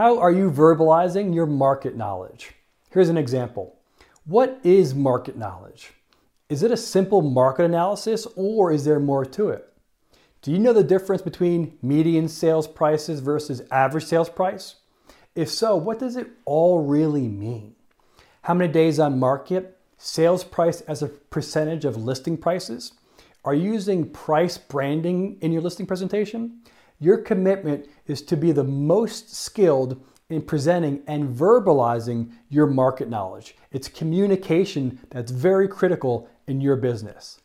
How are you verbalizing your market knowledge? Here's an example. What is market knowledge? Is it a simple market analysis or is there more to it? Do you know the difference between median sales prices versus average sales price? If so, what does it all really mean? How many days on market? Sales price as a percentage of listing prices? Are you using price branding in your listing presentation? Your commitment is to be the most skilled in presenting and verbalizing your market knowledge. It's communication that's very critical in your business.